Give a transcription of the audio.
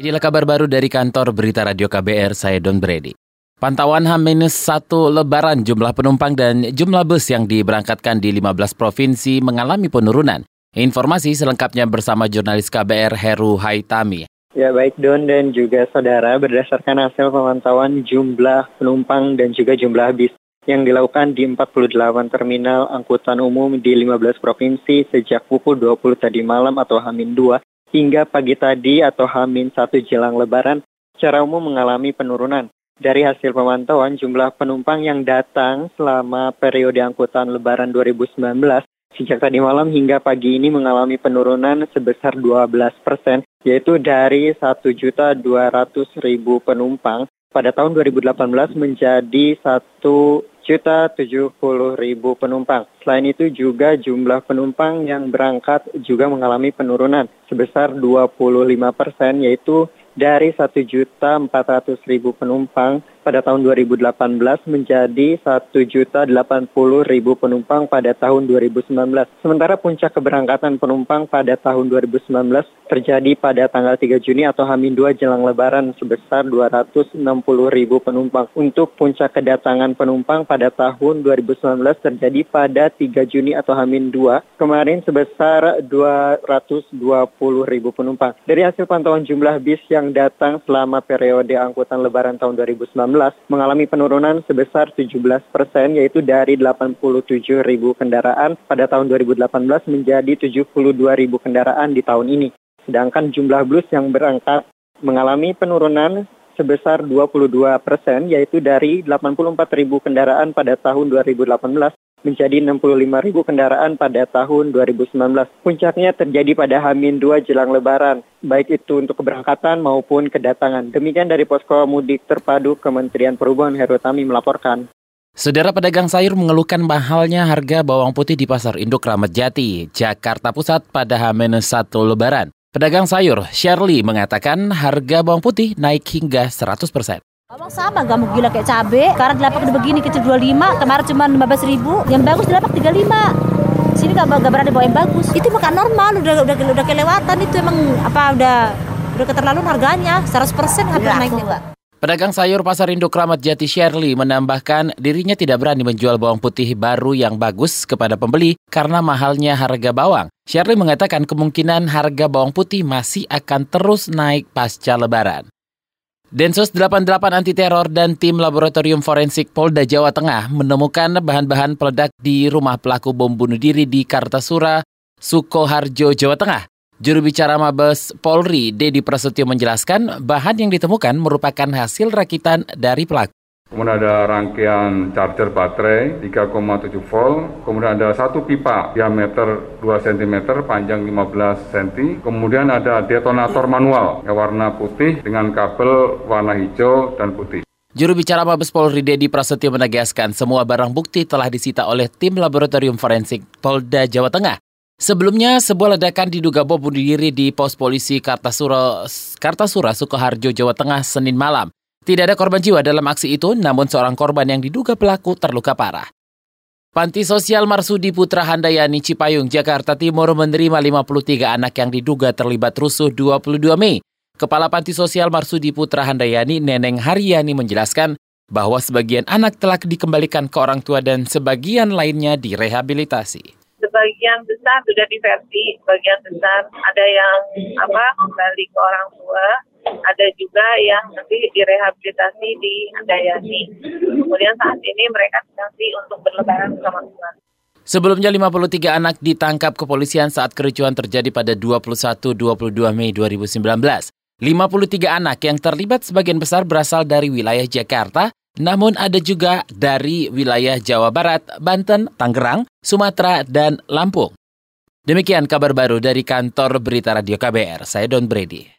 Inilah kabar baru dari kantor Berita Radio KBR, saya Don Brady. Pantauan H-1 lebaran jumlah penumpang dan jumlah bus yang diberangkatkan di 15 provinsi mengalami penurunan. Informasi selengkapnya bersama jurnalis KBR Heru Haitami. Ya baik Don dan juga saudara berdasarkan hasil pemantauan jumlah penumpang dan juga jumlah bis yang dilakukan di 48 terminal angkutan umum di 15 provinsi sejak pukul 20 tadi malam atau Hamin 2 hingga pagi tadi atau Hamin 1 jelang lebaran secara umum mengalami penurunan. Dari hasil pemantauan jumlah penumpang yang datang selama periode angkutan lebaran 2019 sejak tadi malam hingga pagi ini mengalami penurunan sebesar 12 persen, yaitu dari 1.200.000 penumpang pada tahun 2018 menjadi 1 juta 70 ribu penumpang. Selain itu juga jumlah penumpang yang berangkat juga mengalami penurunan sebesar 25 persen yaitu dari 1.400.000 penumpang pada tahun 2018 menjadi 1.080.000 penumpang pada tahun 2019. Sementara puncak keberangkatan penumpang pada tahun 2019 terjadi pada tanggal 3 Juni atau Hamin 2 jelang lebaran sebesar 260.000 penumpang. Untuk puncak kedatangan penumpang pada tahun 2019 terjadi pada 3 Juni atau Hamin 2 kemarin sebesar 220.000 penumpang. Dari hasil pantauan jumlah bis yang datang selama periode angkutan lebaran tahun 2019 mengalami penurunan sebesar 17 persen yaitu dari 87 ribu kendaraan pada tahun 2018 menjadi 72 ribu kendaraan di tahun ini. Sedangkan jumlah bus yang berangkat mengalami penurunan sebesar 22 persen yaitu dari 84 ribu kendaraan pada tahun 2018 menjadi 65 ribu kendaraan pada tahun 2019. Puncaknya terjadi pada Hamin 2 jelang lebaran, baik itu untuk keberangkatan maupun kedatangan. Demikian dari Posko Mudik Terpadu Kementerian Perhubungan Heru Tami melaporkan. Saudara pedagang sayur mengeluhkan mahalnya harga bawang putih di Pasar Induk Ramat Jati, Jakarta Pusat pada H-1 Lebaran. Pedagang sayur Shirley mengatakan harga bawang putih naik hingga 100 persen. Abang sama gak mau gila kayak cabe. Sekarang di lapak udah begini kecil 25, kemarin cuma 15 ribu. Yang bagus di lapak 35. Sini gak, gak berani bawa yang bagus. Itu makan normal, udah udah udah kelewatan itu emang apa udah udah keterlaluan harganya 100% harga naiknya, Mbak. Pedagang sayur Pasar Induk Ramat Jati Shirley menambahkan dirinya tidak berani menjual bawang putih baru yang bagus kepada pembeli karena mahalnya harga bawang. Shirley mengatakan kemungkinan harga bawang putih masih akan terus naik pasca lebaran. Densus 88 Anti Teror dan tim Laboratorium Forensik Polda Jawa Tengah menemukan bahan-bahan peledak di rumah pelaku bom bunuh diri di Kartasura, Sukoharjo, Jawa Tengah. Juru bicara Mabes Polri, Dedi Prasetyo menjelaskan bahan yang ditemukan merupakan hasil rakitan dari pelaku. Kemudian ada rangkaian charger baterai 3,7 volt, kemudian ada satu pipa diameter 2 cm, panjang 15 cm, kemudian ada detonator manual yang warna putih dengan kabel warna hijau dan putih. Juru bicara Mabes Polri Dedi Prasetyo menegaskan semua barang bukti telah disita oleh tim laboratorium forensik Polda Jawa Tengah. Sebelumnya, sebuah ledakan diduga bom bunuh diri di pos polisi Kartasura, Kartasura Sukoharjo, Jawa Tengah, Senin malam. Tidak ada korban jiwa dalam aksi itu, namun seorang korban yang diduga pelaku terluka parah. Panti Sosial Marsudi Putra Handayani Cipayung, Jakarta Timur menerima 53 anak yang diduga terlibat rusuh 22 Mei. Kepala Panti Sosial Marsudi Putra Handayani, Neneng Haryani menjelaskan bahwa sebagian anak telah dikembalikan ke orang tua dan sebagian lainnya direhabilitasi. Sebagian besar sudah diversi, sebagian besar ada yang apa kembali ke orang tua, ada juga yang nanti direhabilitasi di Andayani. Kemudian saat ini mereka nanti untuk berlebaran bersama Tuhan. Sebelumnya 53 anak ditangkap kepolisian saat kericuan terjadi pada 21-22 Mei 2019. 53 anak yang terlibat sebagian besar berasal dari wilayah Jakarta, namun ada juga dari wilayah Jawa Barat, Banten, Tangerang, Sumatera, dan Lampung. Demikian kabar baru dari kantor Berita Radio KBR. Saya Don Brady.